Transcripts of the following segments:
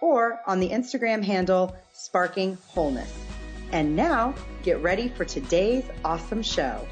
or on the Instagram handle Sparking Wholeness. And now, get ready for today's awesome show.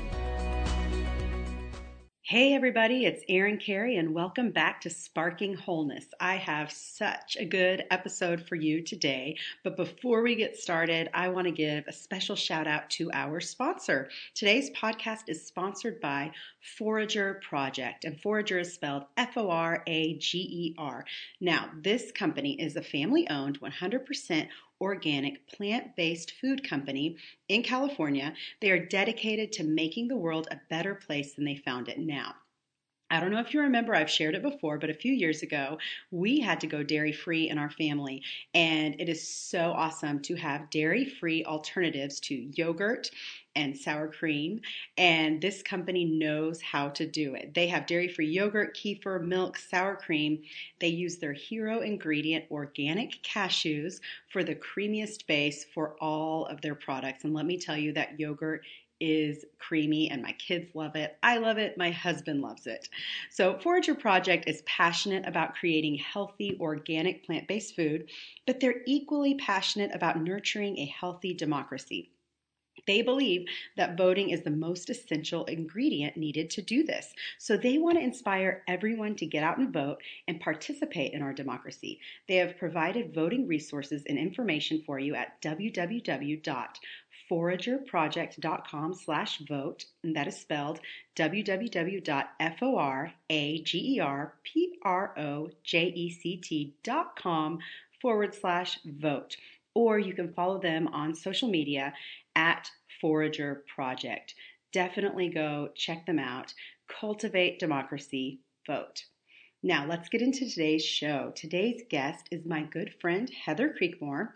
Hey, everybody, it's Erin Carey, and welcome back to Sparking Wholeness. I have such a good episode for you today. But before we get started, I want to give a special shout out to our sponsor. Today's podcast is sponsored by Forager Project, and Forager is spelled F O R A G E R. Now, this company is a family owned, 100% organic, plant based food company in California. They are dedicated to making the world a better place than they found it now. I don't know if you remember, I've shared it before, but a few years ago, we had to go dairy free in our family. And it is so awesome to have dairy free alternatives to yogurt and sour cream. And this company knows how to do it. They have dairy free yogurt, kefir, milk, sour cream. They use their hero ingredient, organic cashews, for the creamiest base for all of their products. And let me tell you, that yogurt is creamy and my kids love it. I love it. My husband loves it. So, Forager Project is passionate about creating healthy, organic, plant based food, but they're equally passionate about nurturing a healthy democracy. They believe that voting is the most essential ingredient needed to do this. So they want to inspire everyone to get out and vote and participate in our democracy. They have provided voting resources and information for you at www.foragerproject.com slash vote, and that is spelled www.foragerproject.com forward slash vote or you can follow them on social media at Forager Project. Definitely go check them out. Cultivate democracy, vote. Now, let's get into today's show. Today's guest is my good friend Heather Creekmore.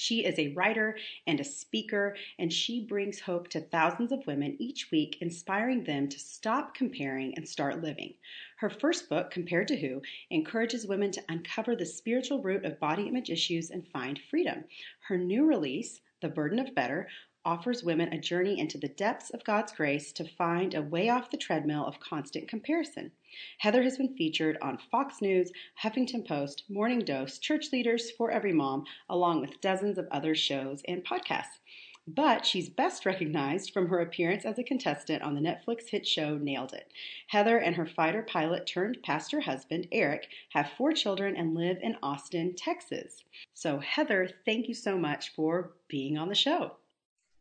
She is a writer and a speaker, and she brings hope to thousands of women each week, inspiring them to stop comparing and start living. Her first book, Compared to Who, encourages women to uncover the spiritual root of body image issues and find freedom. Her new release, The Burden of Better, offers women a journey into the depths of God's grace to find a way off the treadmill of constant comparison. Heather has been featured on Fox News, Huffington Post, Morning Dose, Church Leaders, For Every Mom, along with dozens of other shows and podcasts. But she's best recognized from her appearance as a contestant on the Netflix hit show Nailed It. Heather and her fighter pilot turned pastor husband, Eric, have four children and live in Austin, Texas. So, Heather, thank you so much for being on the show.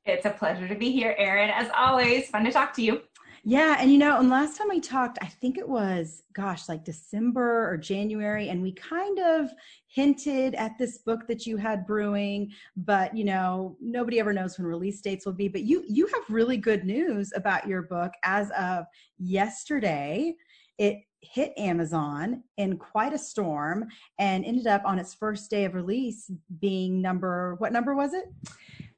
It's a pleasure to be here, Erin. As always, fun to talk to you. Yeah, and you know, and last time we talked, I think it was, gosh, like December or January, and we kind of hinted at this book that you had brewing, but you know, nobody ever knows when release dates will be. But you you have really good news about your book as of yesterday. It hit Amazon in quite a storm and ended up on its first day of release being number what number was it?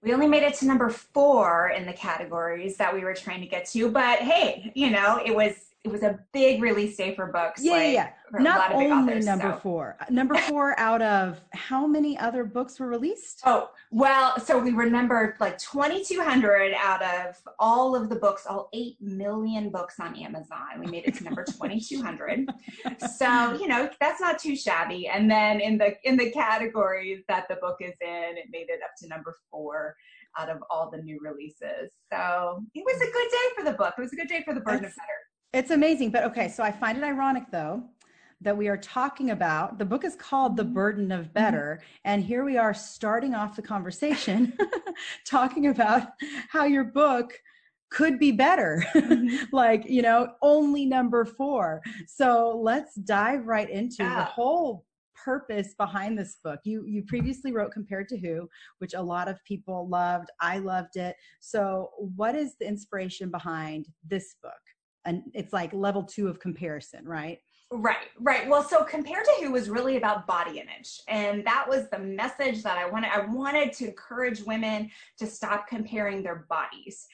We only made it to number four in the categories that we were trying to get to but hey you know it was it was a big release day for books. Yeah, like, yeah. Not only authors, number so. four. Uh, number four out of how many other books were released? Oh, well, so we were number like 2,200 out of all of the books, all 8 million books on Amazon. We made it to number 2,200. so, you know, that's not too shabby. And then in the, in the categories that the book is in, it made it up to number four out of all the new releases. So it was a good day for the book. It was a good day for the Burden of Better. It's amazing. But okay, so I find it ironic though that we are talking about the book is called The Burden of mm-hmm. Better. And here we are starting off the conversation talking about how your book could be better mm-hmm. like you know only number four so let's dive right into yeah. the whole purpose behind this book you you previously wrote compared to who which a lot of people loved i loved it so what is the inspiration behind this book and it's like level two of comparison, right? Right, right. Well, so compared to who was really about body image. And that was the message that I wanted. I wanted to encourage women to stop comparing their bodies.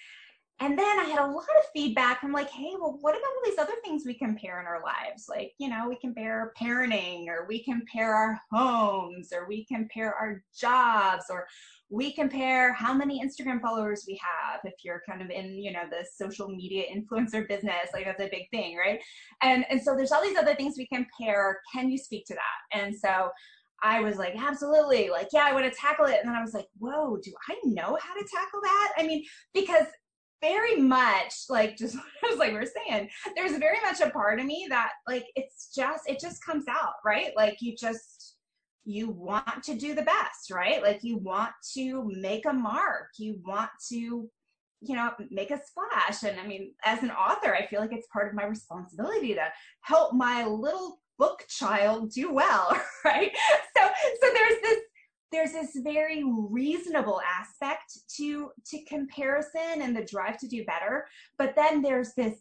And then I had a lot of feedback from like, hey, well, what about all these other things we compare in our lives? Like, you know, we compare parenting or we compare our homes or we compare our jobs or we compare how many Instagram followers we have if you're kind of in, you know, the social media influencer business, like that's a big thing, right? And and so there's all these other things we compare. Can you speak to that? And so I was like, absolutely, like, yeah, I want to tackle it. And then I was like, whoa, do I know how to tackle that? I mean, because very much like just as like we are saying, there's very much a part of me that like it's just it just comes out, right? Like you just you want to do the best, right? Like you want to make a mark, you want to you know make a splash and i mean as an author i feel like it's part of my responsibility to help my little book child do well right so so there's this there's this very reasonable aspect to to comparison and the drive to do better but then there's this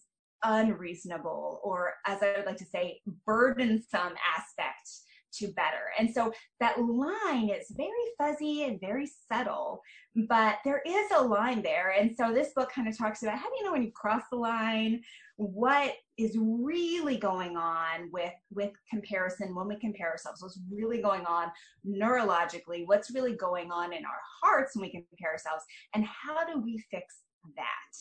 unreasonable or as i would like to say burdensome aspect to better. And so that line is very fuzzy and very subtle but there is a line there. And so this book kind of talks about how do you know when you cross the line what is really going on with with comparison when we compare ourselves what's really going on neurologically what's really going on in our hearts when we compare ourselves and how do we fix that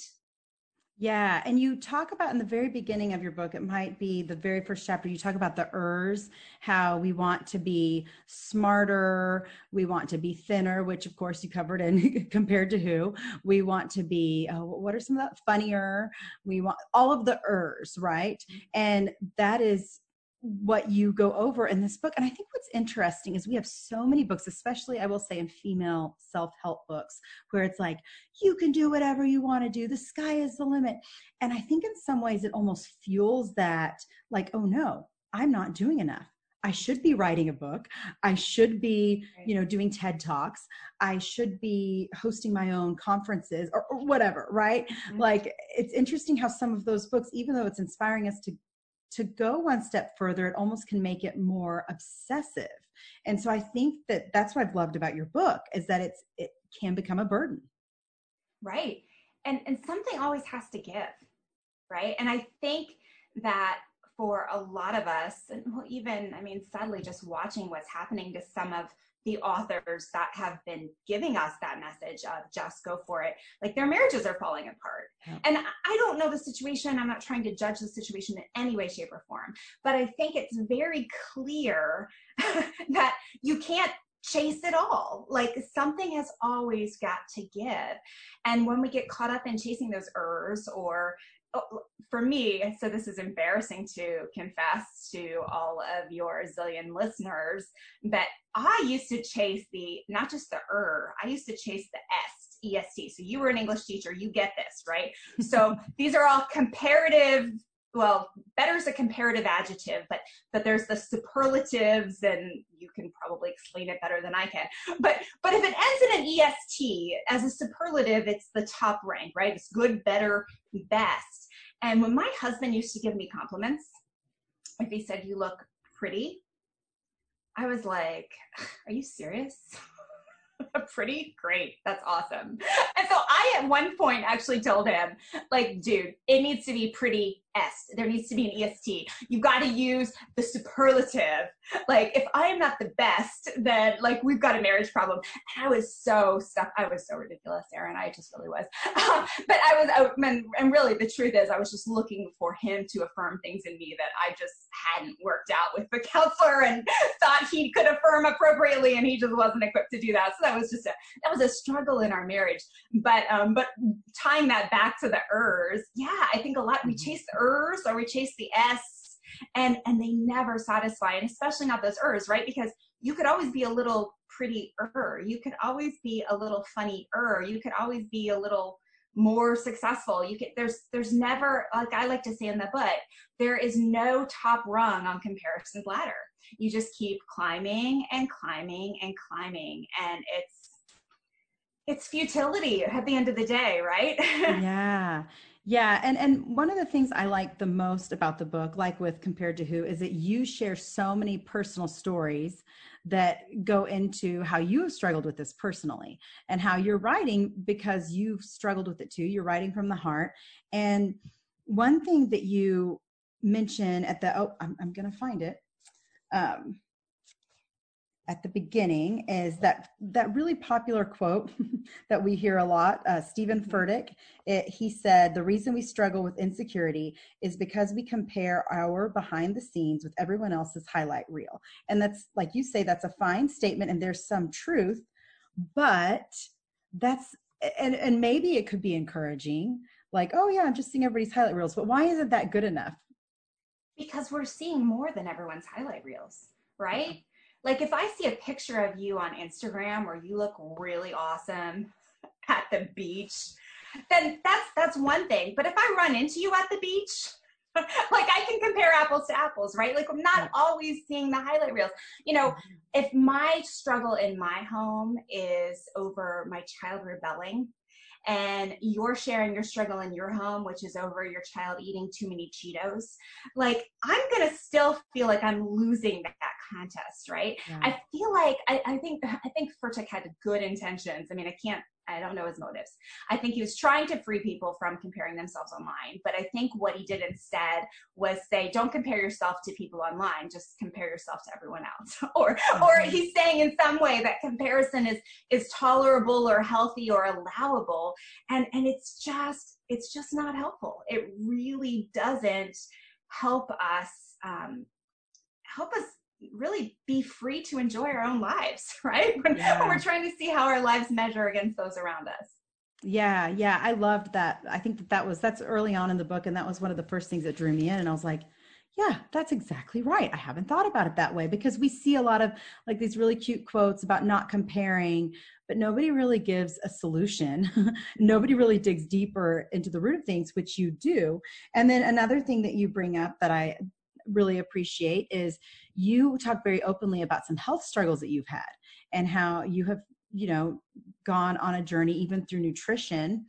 yeah. And you talk about in the very beginning of your book, it might be the very first chapter, you talk about the ers, how we want to be smarter, we want to be thinner, which of course you covered in compared to who. We want to be, uh, what are some of that? Funnier. We want all of the ers, right? Mm-hmm. And that is what you go over in this book. And I think what's interesting is we have so many books, especially I will say in female self help books, where it's like, you can do whatever you want to do, the sky is the limit. And I think in some ways it almost fuels that, like, oh no, I'm not doing enough. I should be writing a book. I should be, you know, doing TED Talks. I should be hosting my own conferences or, or whatever, right? Mm-hmm. Like it's interesting how some of those books, even though it's inspiring us to to go one step further, it almost can make it more obsessive. And so I think that that's what I've loved about your book is that it's it can become a burden. Right. And and something always has to give. Right? And I think that for a lot of us, and well, even I mean, sadly, just watching what's happening to some of the authors that have been giving us that message of just go for it. Like their marriages are falling apart. Yeah. and i don't know the situation. I'm not trying to judge the situation in any way shape or form. But i think it's very clear that you can't chase it all. Like something has always got to give. And when we get caught up in chasing those ers or for me, so this is embarrassing to confess to all of your zillion listeners, but I used to chase the, not just the er, I used to chase the S, EST. So you were an English teacher, you get this, right? So these are all comparative well better is a comparative adjective but but there's the superlatives and you can probably explain it better than i can but but if it ends in an est as a superlative it's the top rank right it's good better best and when my husband used to give me compliments, if he said, You look pretty, I was like, Are you serious? pretty? Great. That's awesome. And so i at one point actually told him like dude it needs to be pretty S. There needs to be an EST. You've got to use the superlative. Like, if I am not the best, then like we've got a marriage problem. And I was so stuck. I was so ridiculous, Erin. I just really was. Um, but I was, I, and, and really the truth is, I was just looking for him to affirm things in me that I just hadn't worked out with the counselor and thought he could affirm appropriately, and he just wasn't equipped to do that. So that was just a that was a struggle in our marriage. But um, but tying that back to the ers, yeah, I think a lot we mm-hmm. chase the ers or we chase the s and and they never satisfy and especially not those ers right? Because you could always be a little pretty er you could always be a little funny er you could always be a little more successful. You could there's there's never like i like to say in the book there is no top rung on comparison's ladder you just keep climbing and climbing and climbing and it's it's futility at the end of the day right? Yeah Yeah, and and one of the things I like the most about the book, like with compared to who, is that you share so many personal stories that go into how you have struggled with this personally and how you're writing because you've struggled with it too. You're writing from the heart. And one thing that you mention at the oh, I'm, I'm gonna find it. Um, at the beginning is that that really popular quote that we hear a lot uh, steven mm-hmm. furtick. It, he said the reason we struggle with insecurity is because we compare our behind the scenes with everyone else's highlight reel. And that's like you say that's a fine statement and there's some truth but that's and and maybe it could be encouraging like oh yeah i'm just seeing everybody's highlight reels but why isn't that good enough? Because we're seeing more than everyone's highlight reels right like if I see a picture of you on Instagram where you look really awesome at the beach, then that's that's one thing. But if I run into you at the beach, like I can compare apples to apples, right? Like I'm not always seeing the highlight reels. You know, mm-hmm. if my struggle in my home is over my child rebelling, and you're sharing your struggle in your home, which is over your child eating too many Cheetos, like I'm gonna still feel like I'm losing that, contest, right? Yeah. I feel like I, I think I think Furtick had good intentions. I mean, I can't I don't know his motives. I think he was trying to free people from comparing themselves online. But I think what he did instead was say, don't compare yourself to people online, just compare yourself to everyone else. or mm-hmm. or he's saying in some way that comparison is is tolerable or healthy or allowable. And and it's just it's just not helpful. It really doesn't help us um, help us really be free to enjoy our own lives, right? When, yeah. when, we're trying to see how our lives measure against those around us. Yeah, yeah, I loved that. I think that that was that's early on in the book, and that was one of the first things that drew me in. And I was like, yeah, that's exactly right. I haven't thought about it that way because we see a lot of like these really cute quotes about not comparing, but nobody really gives a solution. nobody really digs deeper into the root of things, which you do. And then another thing that you bring up that I really appreciate is you talk very openly about some health struggles that you've had and how you have you know gone on a journey even through nutrition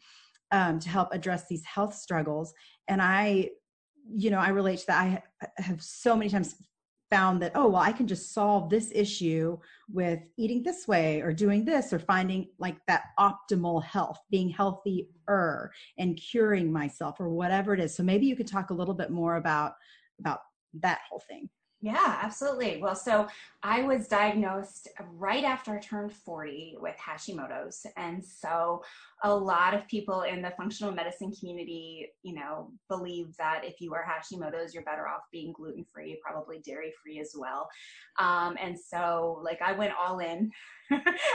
um, to help address these health struggles. And i you know i relate to that. I have so many times found that oh well i can just solve this issue with eating this way or doing this or finding like that optimal health being healthier and curing myself or whatever it is. So maybe you could talk a little bit more about about that whole thing. Yeah, absolutely. Well, so I was diagnosed right after I turned 40 with Hashimoto's. And so a lot of people in the functional medicine community, you know, believe that if you are Hashimoto's, you're better off being gluten free, probably dairy free as well. Um, and so, like, I went all in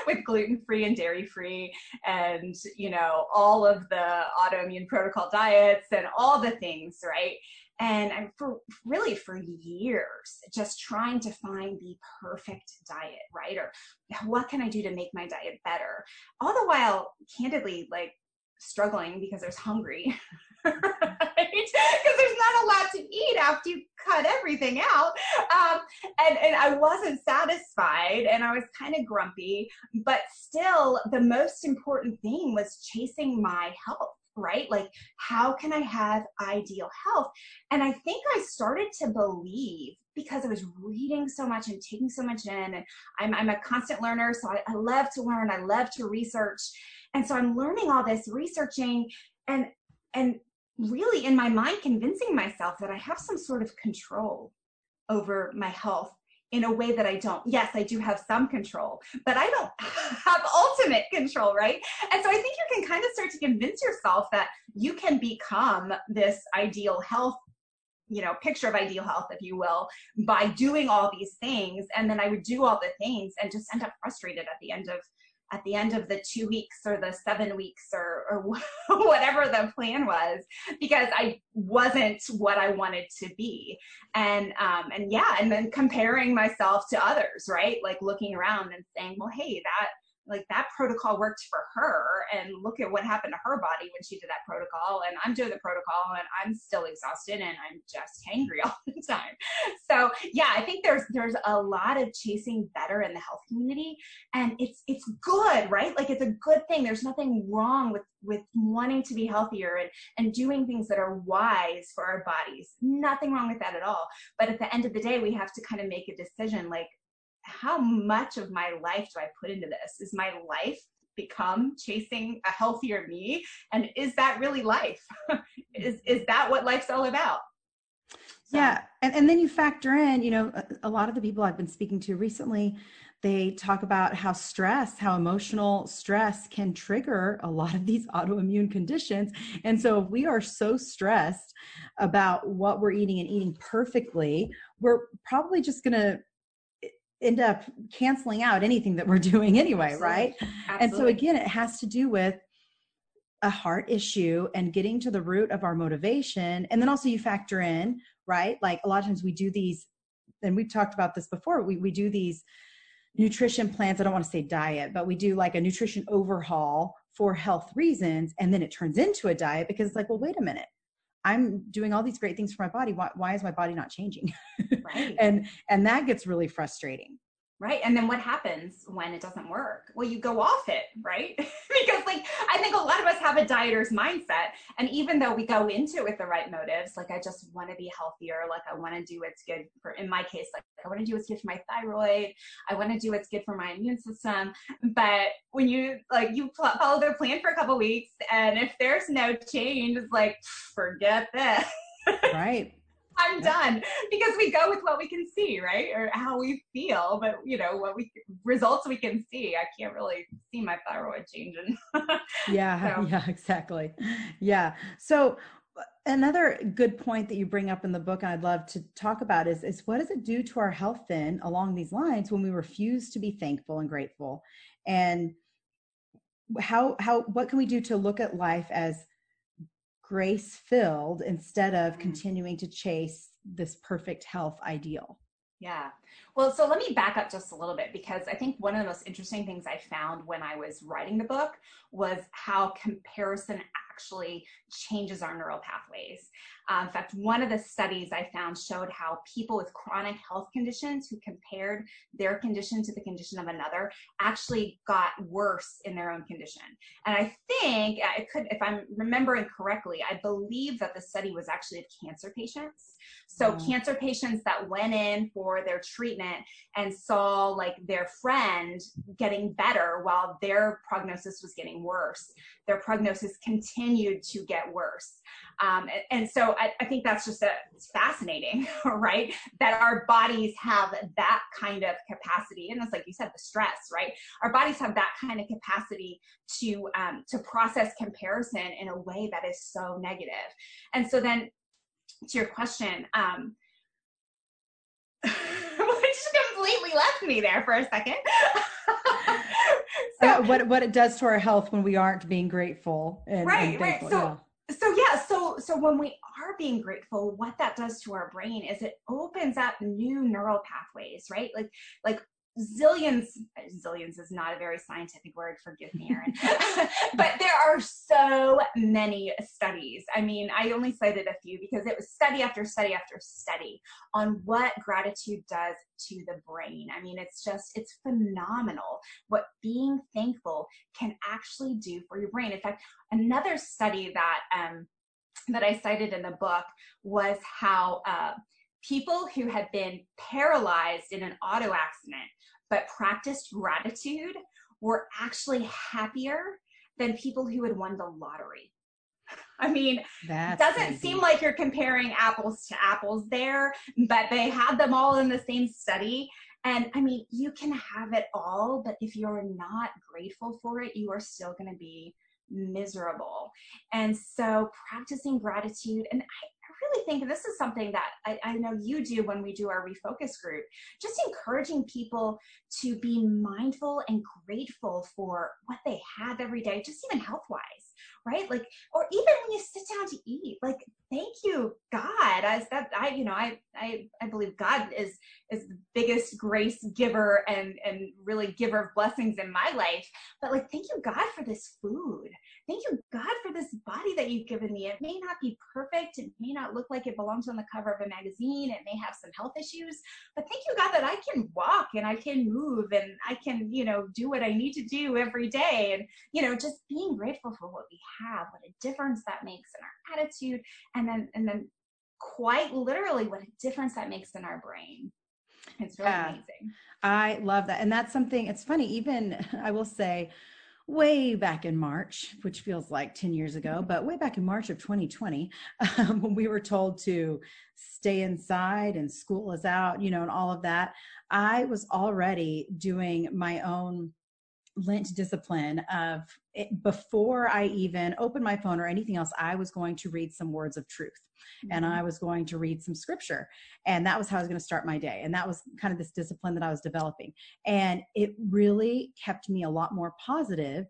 with gluten free and dairy free and, you know, all of the autoimmune protocol diets and all the things, right? And I'm for really for years just trying to find the perfect diet, right? Or what can I do to make my diet better? All the while, candidly, like struggling because I was hungry? Because there's not a lot to eat after you cut everything out. Um, and, and I wasn't satisfied and I was kind of grumpy, but still, the most important thing was chasing my health right? Like, how can I have ideal health? And I think I started to believe because I was reading so much and taking so much in, and I'm, I'm a constant learner, so I, I love to learn, I love to research. And so I'm learning all this, researching, and and really in my mind convincing myself that I have some sort of control over my health in a way that I don't. Yes, I do have some control, but I don't have ultimate control, right? And so I think you can kind of start to convince yourself that you can become this ideal health you know picture of ideal health if you will by doing all these things and then i would do all the things and just end up frustrated at the end of at the end of the two weeks or the seven weeks or, or whatever the plan was because I wasn't what I wanted to be. And, um, and yeah, and then comparing myself to others, right? Like looking around and saying, well, hey, that, like that protocol worked for her and look at what happened to her body when she did that protocol and i'm doing the protocol and i'm still exhausted and i'm just hangry all the time. So yeah i think there's there's a lot of chasing better in the health community and it's it's good right? Like it's a good thing. There's nothing wrong with with wanting to be healthier and and doing things that are wise for our bodies. Nothing wrong with that at all. But at the end of the day we have to kind of make a decision like how much of my life do I put into this? Is my life become chasing a healthier me? And is that really life? is, is that what life's all about? So. Yeah. And, and then you factor in, you know, a, a lot of the people I've been speaking to recently, they talk about how stress, how emotional stress can trigger a lot of these autoimmune conditions. And so if we are so stressed about what we're eating and eating perfectly, we're probably just going to end up canceling out anything that we're doing anyway, Absolutely. right? Absolutely. And so again, it has to do with a heart issue and getting to the root of our motivation. And then also you factor in, right? Like a lot of times we do these, and we've talked about this before, we, we do these nutrition plans. I don't want to say diet, but we do like a nutrition overhaul for health reasons. And then it turns into a diet because it's like, well, wait a minute. I'm doing all these great things for my body. Why, why is my body not changing? Right. and and that gets really frustrating. Right. And then what happens when it doesn't work? Well, you go off it, right? because like I think a lot of us have a dieter's mindset. And even though we go into it with the right motives, like I just want to be healthier, like I want to do what's good for in my case, like I want to do what's good for my thyroid, I want to do what's good for my immune system. But when you like you follow their plan for a couple weeks and if there's no change, it's like forget this. right. I'm done because we go with what we can see, right? Or how we feel, but you know, what we results we can see. I can't really see my thyroid changing. yeah, so. yeah, exactly. Yeah. So another good point that you bring up in the book and I'd love to talk about is is what does it do to our health then along these lines when we refuse to be thankful and grateful? And how how what can we do to look at life as grace filled instead of mm-hmm. continuing to chase this perfect health ideal. Yeah. Well, so let me back up just a little bit because I think one of the most interesting things I found when I was writing the book was how comparison actually changes our neural pathways. Um, in fact, one of the studies I found showed how people with chronic health conditions who compared their condition to the condition of another actually got worse in their own condition. And I think I could, if I'm remembering correctly, I believe that the study was actually of cancer patients. So mm. cancer patients that went in for their treatment and saw like their friend getting better while their prognosis was getting worse, their prognosis continued to get worse. Um, and, and, so I, I, think that's just a, fascinating, right? That our bodies have that kind of capacity. And it's like you said, the stress, right? Our bodies have that kind of capacity to, um, to process comparison in a way that is so negative. And so then to your question, um, which completely left me there for a second. so, uh, what what it does to our health when we aren't being grateful and, right, and right. So yeah so yeah so so when we are being grateful what that does to our brain is it opens up new neural pathways right like like zillions zillions is not a very scientific word forgive me Erin but there are so many studies. I mean i only cited a few because it was study after study after study on what gratitude does to the brain. I mean it's just it's phenomenal what being thankful can actually do for your brain. In fact another study that um that i cited in the book was how uh people who had been paralyzed in an auto accident but practiced gratitude were actually happier than people who had won the lottery. I mean, it doesn't crazy. seem like you're comparing apples to apples there, but they had them all in the same study. And I mean, you can have it all, but if you're not grateful for it, you are still going to be miserable. And so practicing gratitude, and I, really think this is something that I, I, know you do when we do our refocus group, just encouraging people to be mindful and grateful for what they have every day, just even health wise, right? Like, or even when you sit down to eat, like, thank you, God. As that, I, you know, I, I, I believe God is is the biggest grace giver and and really giver of blessings in my life. But like, thank you God for this food. Thank you God for this body that you've given me. It may not be perfect. It may not look like it belongs on the cover of a magazine. It may have some health issues. But thank you God that I can walk and I can move and I can you know do what I need to do every day. And you know just being grateful for what we have, what a difference that makes in our attitude, and then and then quite literally what a difference that makes in our brain. It's really yeah, amazing. I love that. And that's something, it's funny, even I will say, way back in March, which feels like 10 years ago, but way back in March of 2020, um, when we were told to stay inside and school is out, you know, and all of that, I was already doing my own Lent discipline of it, before I even opened my phone or anything else, I was going to read some words of truth mm-hmm. and I was going to read some scripture. And that was how I was going to start my day. And that was kind of this discipline that I was developing. And it really kept me a lot more positive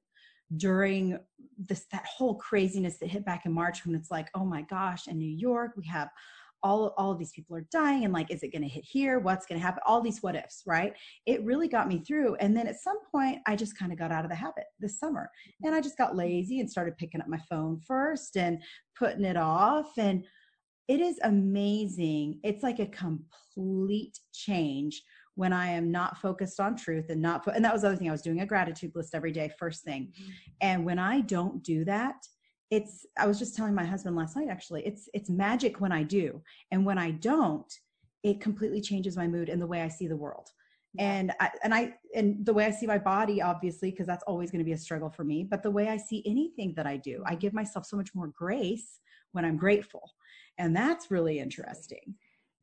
during this that whole craziness that hit back in March when it's like, oh my gosh, in New York, we have all all of these people are dying and like is it going to hit here what's going to happen all these what ifs right it really got me through and then at some point i just kind of got out of the habit this summer and i just got lazy and started picking up my phone first and putting it off and it is amazing it's like a complete change when I am not focused on truth and not, fo- and that was the other thing. I was doing a gratitude list every day, first thing. Mm-hmm. And when I don't do that, it's i was just telling my husband last night actually it's it's magic when i do. And when i don't it completely changes my mood and the way i see the world. And I, and I and the way I see my body obviously because that's always going to be a struggle for me. But the way I see anything that I do I give myself so much more grace when I'm grateful. And that's really interesting.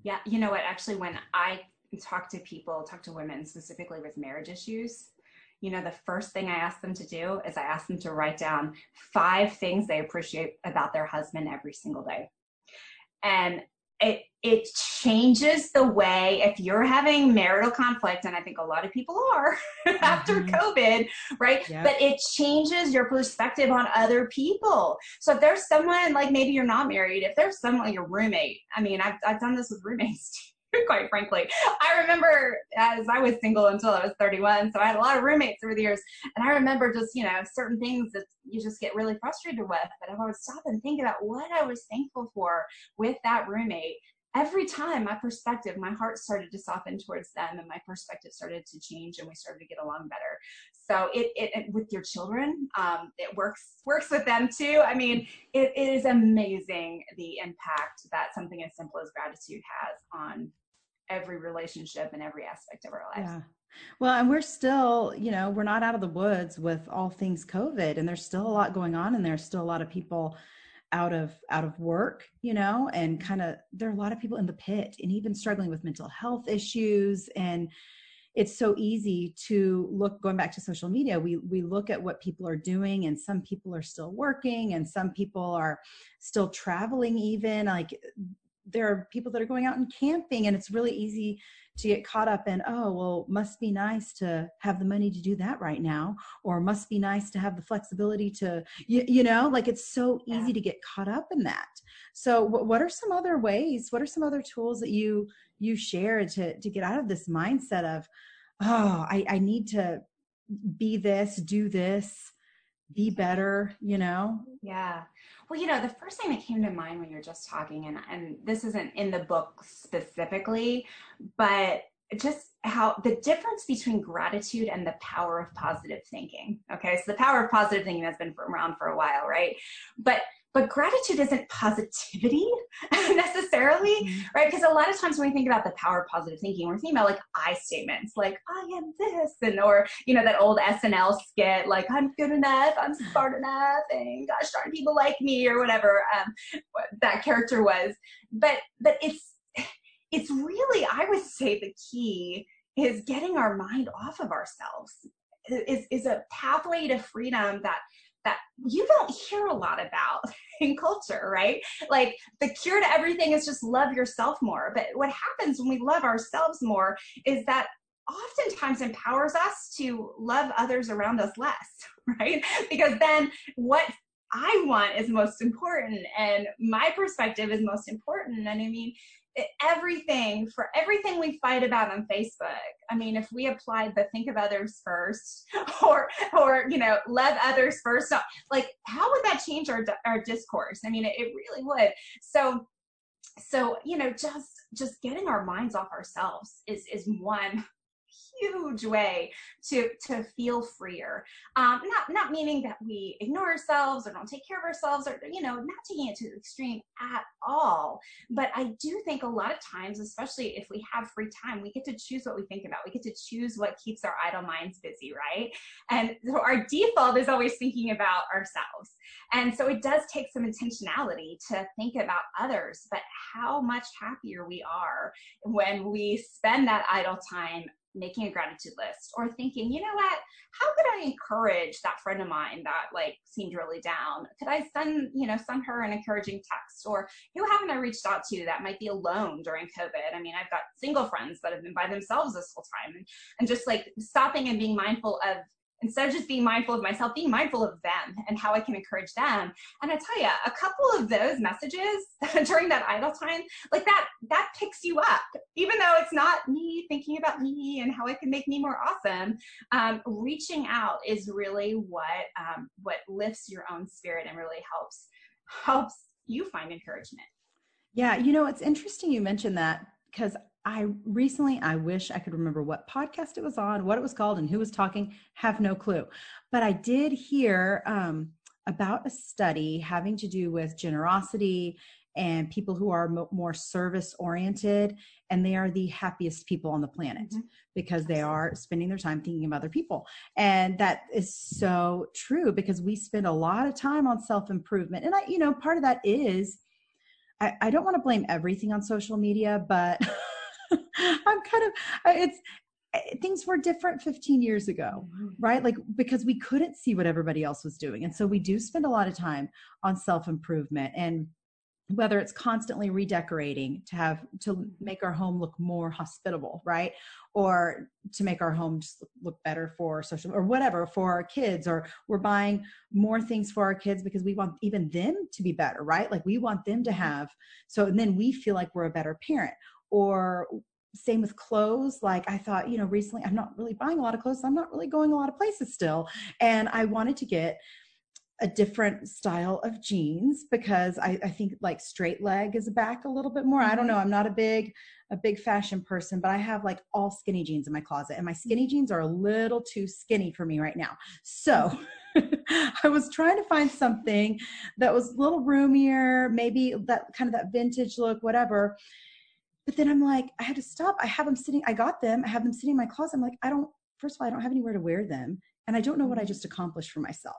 Yeah you know what? Actually when I talk to people talk to women specifically with marriage issues you know, the first thing I ask them to do is I ask them to write down five things they appreciate about their husband every single day. And it it changes the way if you're having marital conflict and i think a lot of people are after mm-hmm. covid right yep. but it changes your perspective on other people so if there's someone like maybe you're not married if there's someone your roommate i mean i've, I've done this with roommates quite frankly. I remember as I was single until I was 31, so I had a lot of roommates over the years, and I remember just, you know, certain things that you just get really frustrated with. But if I would stop and think about what I was thankful for with that roommate, every time my perspective, my heart started to soften towards them, and my perspective started to change, and we started to get along better. So it, it, it with your children, um, it works works with them too. I mean, it, it is amazing the impact that something as simple as gratitude has on every relationship and every aspect of our lives. Yeah. Well, and we're still, you know, we're not out of the woods with all things COVID, and there's still a lot going on, and there's still a lot of people out of out of work you know and kind of there are a lot of people in the pit and even struggling with mental health issues and it's so easy to look going back to social media we we look at what people are doing and some people are still working and some people are still traveling even like there are people that are going out and camping and it's really easy to get caught up in oh well must be nice to have the money to do that right now or must be nice to have the flexibility to you, you know like it's so easy yeah. to get caught up in that so what are some other ways what are some other tools that you you share to to get out of this mindset of oh i i need to be this do this be better you know yeah well, you know, the first thing that came to mind when you're just talking, and, and this isn't in the book specifically, but just how the difference between gratitude and the power of positive thinking. Okay, so the power of positive thinking has been around for a while, right? But but gratitude isn't positivity necessarily, mm-hmm. right? Because a lot of times when we think about the power of positive thinking, we're thinking about like I statements, like I am this, and or you know that old SNL skit, like I'm good enough, I'm smart enough, and gosh darn people like me, or whatever um, that character was. But but it's it's really I would say the key is getting our mind off of ourselves is is a pathway to freedom that that you don't hear a lot about in culture, right? Like the cure to everything is just love yourself more. But what happens when we love ourselves more is that oftentimes empowers us to love others around us less, right? Because then what I want is most important and my perspective is most important. And I mean, everything for everything we fight about on Facebook. I mean, if we applied the think of others first or or you know, love others first, uh, like how would that change our our discourse? I mean, it, it really would. So so you know just just getting our minds off ourselves is is one huge way to to feel freer. Um not not meaning that we ignore ourselves or don't take care of ourselves or you know not taking it to the extreme at all. But i do think a lot of times especially if we have free time we get to choose what we think about. We get to choose what keeps our idle minds busy right? And so our default is always thinking about ourselves. And so it does take some intentionality to think about others but how much happier we are when we spend that idle time making a gratitude list or thinking, you know what, how could I encourage that friend of mine that like seemed really down? Could I send, you know, send her an encouraging text or who haven't I reached out to that might be alone during COVID? I mean, I've got single friends that have been by themselves this whole time and, and just like stopping and being mindful of instead of just being mindful of myself, being mindful of them and how I can encourage them. And I tell you, a couple of those messages during that idle time, like that, that picks you up, even though it's not me thinking about me and how I can make me more awesome. Um, reaching out is really what um, what lifts your own spirit and really helps helps you find encouragement. Yeah, you know, it's interesting you mentioned that because I recently, I wish I could remember what podcast it was on, what it was called, and who was talking. Have no clue. But I did hear um, about a study having to do with generosity and people who are mo- more service oriented, and they are the happiest people on the planet mm-hmm. because they are spending their time thinking of other people. And that is so true because we spend a lot of time on self improvement. And I, you know, part of that is. I, I don't want to blame everything on social media, but I'm kind of it's eh, things were different 15 years ago right? Like because we couldn't see what everybody else was doing. And so we do spend a lot of time on self improvement and whether it's constantly redecorating to have to make our home look more hospitable right? Or to make our home just look better for social or whatever for our kids or we're buying more things for our kids because we want even them to be better right? Like we want them to mm-hmm. have so and then we feel like we're a better parent or same with clothes like i thought you know recently i'm not really buying a lot of clothes i'm not really going a lot of places still and i wanted to get a different style of jeans because I, I, think like straight leg is back a little bit more. I don't mm-hmm. know. I'm not a big a big fashion person, but I have like all skinny jeans in my closet, and my skinny jeans are a little too skinny for me right now. So I was trying to find something that was a little roomier, maybe that kind of that vintage look, whatever. But then I'm like, I had to stop. I have them sitting, I got them, I have them sitting in my closet. I'm like, I don't, first of all, I don't have anywhere to wear them. And I don't know what I just accomplished for myself.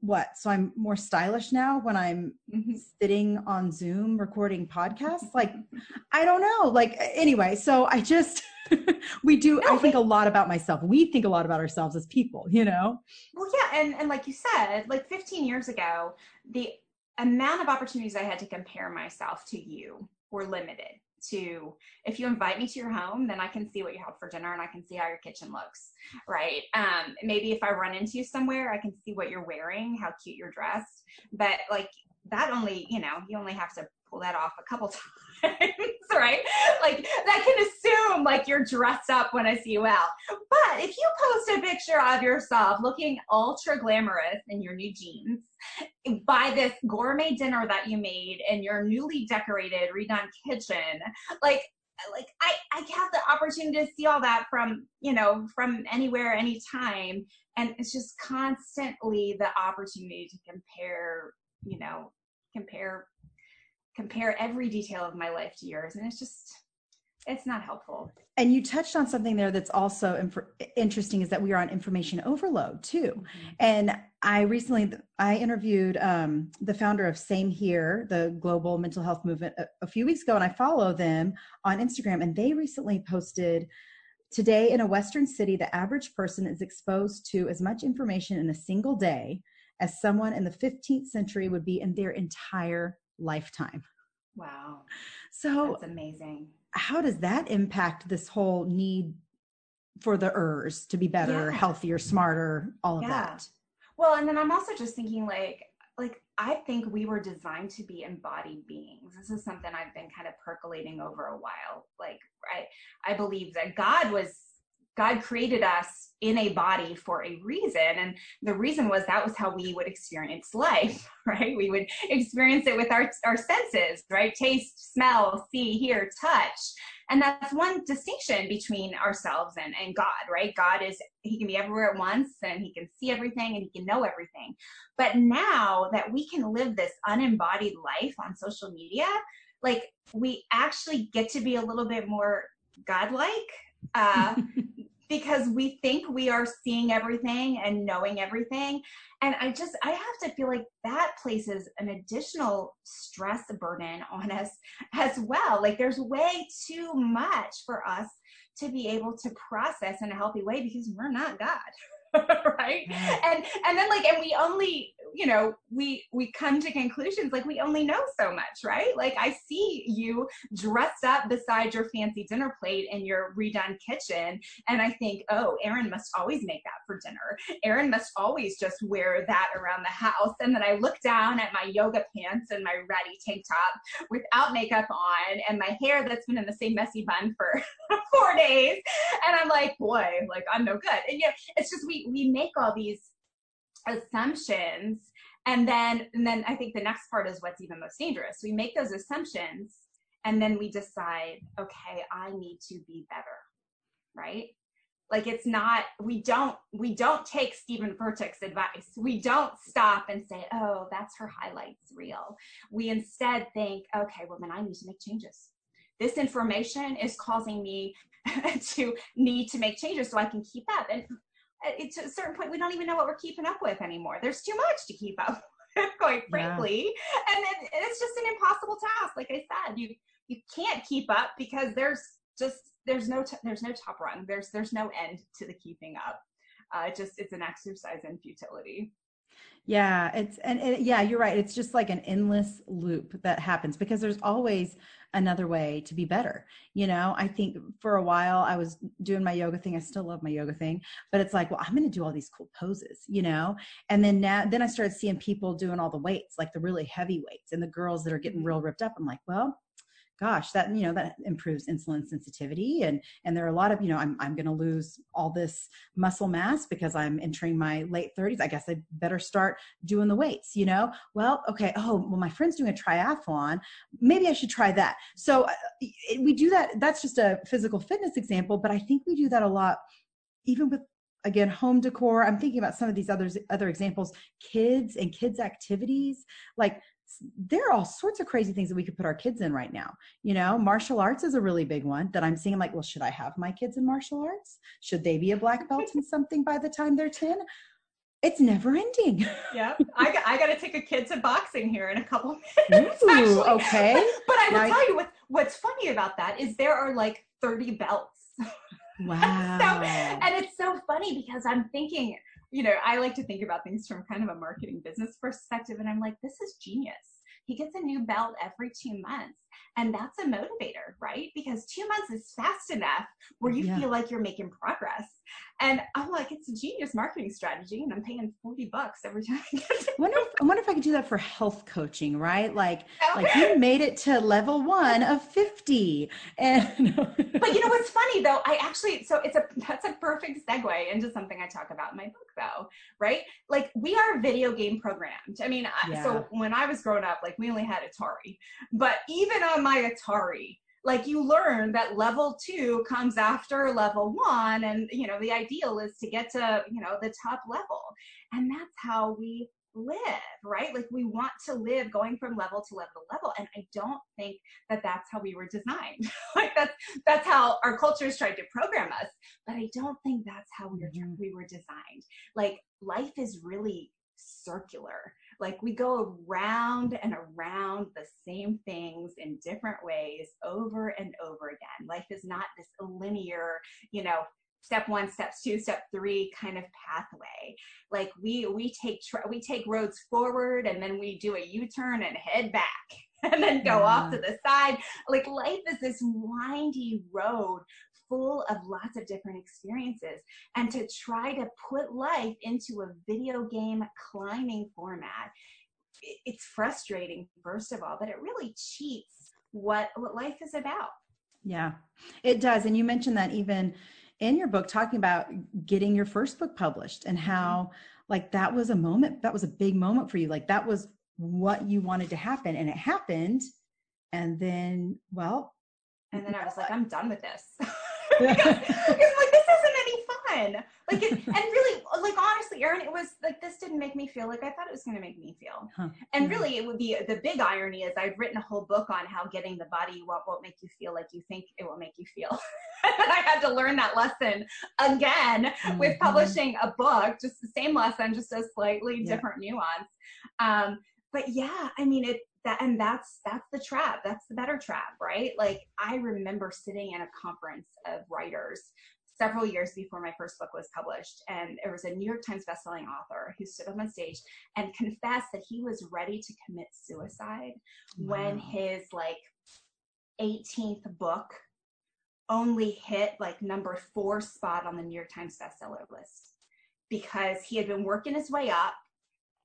What? So I'm more stylish now when I'm mm-hmm. sitting on Zoom recording podcasts? Like, I don't know. Like, anyway, so I just, we do, no, I think a lot about myself. We think a lot about ourselves as people, you know? Well, yeah. And, and like you said, like 15 years ago, the amount of opportunities I had to compare myself to you were limited to if you invite me to your home then i can see what you have for dinner and i can see how your kitchen looks right? Um, maybe if i run into you somewhere i can see what you're wearing how cute you're dressed. But like that only you know you only have to pull that off a couple times right? Like that can assume like you're dressed up when i see you out. But if you post a picture of yourself looking ultra glamorous in your new jeans by this gourmet dinner that you made in your newly decorated redone kitchen like like I, I have the opportunity to see all that from you know from anywhere anytime. And it's just constantly the opportunity to compare you know compare compare every detail of my life to yours and it's just it's not helpful and you touched on something there that's also inf- interesting is that we are on information overload too mm-hmm. and i recently i interviewed um, the founder of same here the global mental health movement a, a few weeks ago and i follow them on instagram and they recently posted today in a western city the average person is exposed to as much information in a single day as someone in the 15th century would be in their entire lifetime. Wow. So that's amazing. How does that impact this whole need for the ERS to be better, yeah. healthier, smarter, all of yeah. that? Well, and then I'm also just thinking like like I think we were designed to be embodied beings. This is something I've been kind of percolating over a while. Like I I believe that God was God created us in a body for a reason. And the reason was that was how we would experience life, right? We would experience it with our, our senses, right? Taste, smell, see, hear, touch. And that's one distinction between ourselves and, and God, right? God is, he can be everywhere at once and he can see everything and he can know everything. But now that we can live this unembodied life on social media, like we actually get to be a little bit more godlike uh, because we think we are seeing everything and knowing everything. And I just, I have to feel like that places an additional stress burden on us as well. Like there's way too much for us to be able to process in a healthy way because we're not God. right and and then like and we only you know we we come to conclusions like we only know so much right? Like i see you dressed up beside your fancy dinner plate in your redone kitchen and i think oh erin must always make that for dinner. Erin must always just wear that around the house. And then i look down at my yoga pants and my ratty tank top without makeup on and my hair that's been in the same messy bun for four days. And i'm like boy like i'm no good. And yeah it's just we we make all these assumptions. And then and then i think the next part is what's even most dangerous. We make those assumptions and then we decide okay i need to be better right? Like it's not we don't we don't take Steven Furtick's advice. We don't stop and say oh that's her highlights reel. We instead think okay well then i need to make changes. This information is causing me to need to make changes so i can keep up. And it's a certain point we don't even know what we're keeping up with anymore. There's too much to keep up with quite frankly. Yeah. and it, it's just an impossible task like i said. You you can't keep up because there's just there's no t- there's no top run there's there's no end to the keeping up. Uh, it just it's an exercise in futility. Yeah, it's and it, yeah, you're right. It's just like an endless loop that happens because there's always another way to be better. You know, I think for a while I was doing my yoga thing. I still love my yoga thing, but it's like, well, I'm going to do all these cool poses, you know? And then now, then I started seeing people doing all the weights, like the really heavy weights and the girls that are getting mm-hmm. real ripped up. I'm like, well, gosh that you know that improves insulin sensitivity. And and there are a lot of you know i'm, I'm going to lose all this muscle mass because i'm entering my late 30s i guess i better start doing the weights you know? Well okay oh well my friend's doing a triathlon. Maybe i should try that. So uh, we do that that's just a physical fitness example but i think we do that a lot even with again home decor. I'm thinking about some of these others other examples kids and kids activities. Like there are all sorts of crazy things that we could put our kids in right now. You know, martial arts is a really big one that I'm seeing. I'm like, well, should I have my kids in martial arts? Should they be a black belt in something by the time they're 10? It's never ending. yeah, I got, I got to take a kid to boxing here in a couple minutes. Ooh, okay. but I will right. tell you what, what's funny about that is there are like 30 belts. Wow. so, and it's so funny because I'm thinking, you know, I like to think about things from kind of a marketing business perspective. And I'm like, this is genius. He gets a new belt every two months. And that's a motivator, right? Because two months is fast enough where you yeah. feel like you're making progress. And I'm like, it's a genius marketing strategy, and I'm paying 40 bucks every time I wonder, if, I wonder if I could do that for health coaching, right? Like, like you made it to level one of 50. And but you know what's funny though? I actually so it's a that's a perfect segue into something I talk about in my book though, right? Like we are video game programmed. I mean, yeah. so when I was growing up, like we only had Atari, but even on my Atari, like you learn that level two comes after level one and you know the ideal is to get to you know the top level. And that's how we live right? Like we want to live going from level to level to level. And i don't think that that's how we were designed. Like that's that's how our culture cultures tried to program us. But i don't think that's how we were mm-hmm. we were designed. Like life is really circular like we go around and around the same things in different ways over and over again. Life is not this linear, you know, step one steps two step three kind of pathway like we we take tra- we take roads forward and then we do a u-turn and head back and then go yeah. off to mm-hmm. the side like life is this windy road full of lots of different experiences and to try to put life into a video game climbing format it's frustrating first of all but it really cheats what what life is about. Yeah it does. And you mentioned that even in your book talking about getting your first book published and how mm-hmm. like that was a moment that was a big moment for you. Like that was what you wanted to happen and it happened and then well and then i was like i'm done with this because, because like this isn't any fun like it, and really like honestly erin it was like this didn't make me feel like i thought it was going to make me feel huh. and yeah. really it would be the big irony is i've written a whole book on how getting the body want won't make you feel like you think it will make you feel and i had to learn that lesson again mm-hmm. with publishing a book just the same lesson just a slightly yeah. different nuance um, but yeah i mean it that and that's that's the trap that's the better trap right like i remember sitting in a conference of writers several years before my first book was published and there was a new york times bestselling author who stood up on stage and confessed that he was ready to commit suicide wow. when his like 18th book only hit like number four spot on the new york times bestseller list because he had been working his way up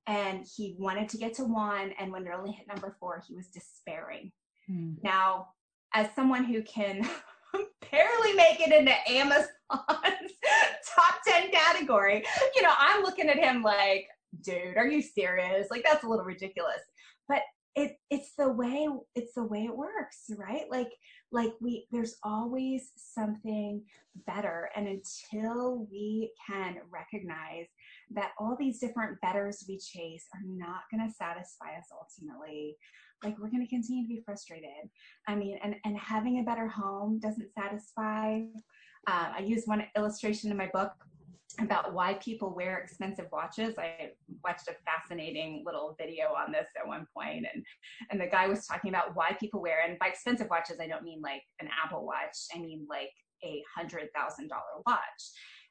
and he wanted to get to one and when it only hit number four he was despairing. Hmm. now as someone who can barely make it into amazon's top 10 category you know i'm looking at him like dude are you serious? Like that's a little ridiculous. But it it's the way it's the way it works right? Like like we there's always something better. And until we can recognize that all these different betters we chase are not going to satisfy us ultimately like we're going to continue to be frustrated. I mean and and having a better home doesn't satisfy uh, i use one illustration in my book about why people wear expensive watches. I watched a fascinating little video on this at one point and and the guy was talking about why people wear and by expensive watches I don't mean like an Apple watch. I mean like a hundred thousand dollar watch.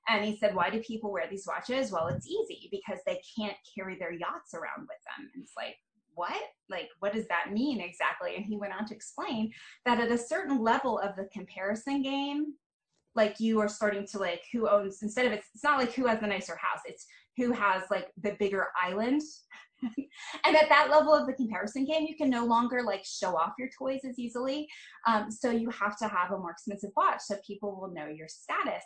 And he said, Why do people wear these watches? Well, it's easy because they can't carry their yachts around with them. And it's like, what? Like, what does that mean exactly? And he went on to explain that at a certain level of the comparison game, like you are starting to like who owns instead of it's it's not like who has the nicer house it's who has like the bigger island. And at that level of the comparison game you can no longer like show off your toys as easily. Um, so you have to have a more expensive watch so people will know your status.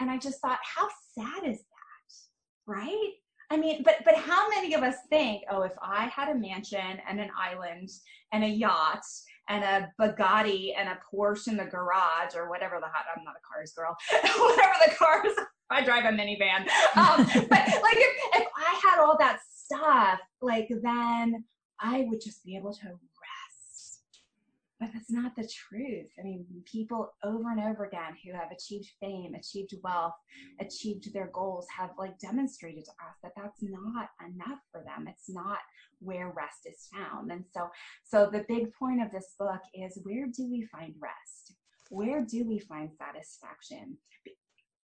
And i just thought how sad is that right I mean, but but how many of us think, oh, if I had a mansion and an island and a yacht and a Bugatti and a Porsche in the garage or whatever the hot, I'm not a cars girl, whatever the cars, I drive a minivan. Um, but like if, if I had all that stuff, like then I would just be able to. But that's not the truth. I mean, people over and over again who have achieved fame, achieved wealth, achieved their goals have like demonstrated to us that that's not enough for them. It's not where rest is found. And so, so the big point of this book is where do we find rest? Where do we find satisfaction?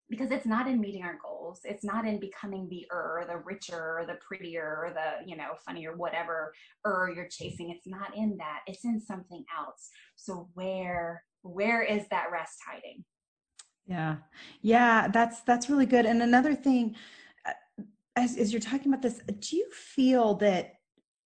Because it's not in meeting our goals. It's not in becoming the er, the richer, the prettier, the you know funnier, whatever er you're chasing. It's not in that. It's in something else. So where where is that rest hiding? Yeah, yeah, that's that's really good. And another thing, uh, as as you're talking about this, do you feel that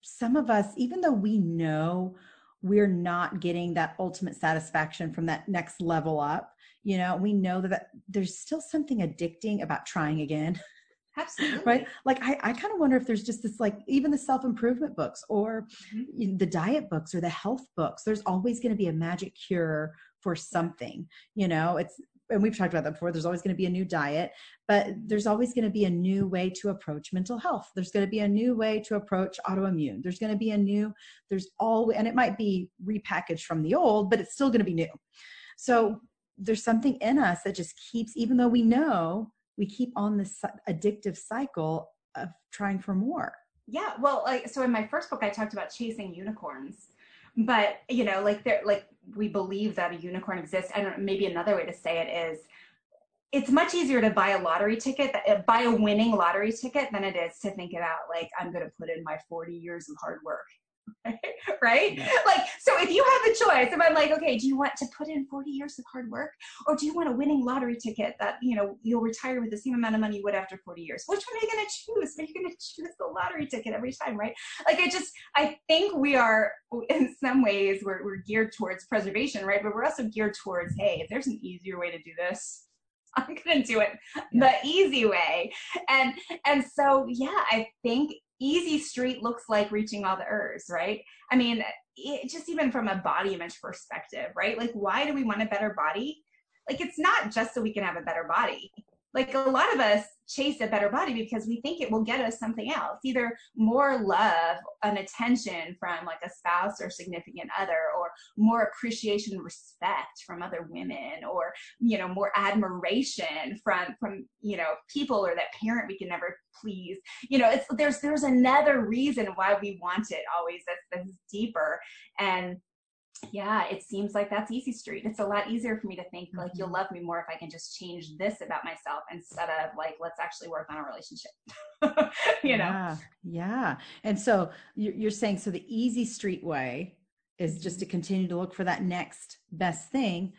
some of us, even though we know we're not getting that ultimate satisfaction from that next level up, you know, we know that that there's still something addicting about trying again. Absolutely. right. Like I, I kind of wonder if there's just this like even the self-improvement books or mm-hmm. the diet books or the health books, there's always going to be a magic cure for something. You know, it's and we've talked about that before there's always going to be a new diet but there's always going to be a new way to approach mental health there's going to be a new way to approach autoimmune there's going to be a new there's all and it might be repackaged from the old but it's still going to be new so there's something in us that just keeps even though we know we keep on this addictive cycle of trying for more. Yeah well like so in my first book i talked about chasing unicorns but you know like there like we believe that a unicorn exists. I don't maybe another way to say it is it's much easier to buy a lottery ticket uh, buy a winning lottery ticket than it is to think about like i'm going to put in my 40 years of hard work right? Like, so if you have a choice, if I'm like, okay, do you want to put in 40 years of hard work or do you want a winning lottery ticket that, you know, you'll retire with the same amount of money you would after 40 years? Which one are you going to choose? Are you going to choose the lottery ticket every time, right? Like, I just, I think we are, in some ways, we're, we're geared towards preservation, right? But we're also geared towards, hey, if there's an easier way to do this, I'm gonna do it the easy way. And and so yeah, I think easy street looks like reaching all the ers, right? I mean, it, just even from a body image perspective, right? Like, why do we want a better body? Like, it's not just so we can have a better body like a lot of us chase a better body because we think it will get us something else either more love and attention from like a spouse or significant other or more appreciation and respect from other women or you know more admiration from from you know people or that parent we can never please. You know it's there's there's another reason why we want it always that's, that's deeper. And yeah, it seems like that's easy street. It's a lot easier for me to think like you'll mm-hmm. love me more if I can just change this about myself instead of like let's actually work on a relationship. you yeah, know. Yeah. And so you're saying so the easy street way is just to mm-hmm. continue to look for that next best thing.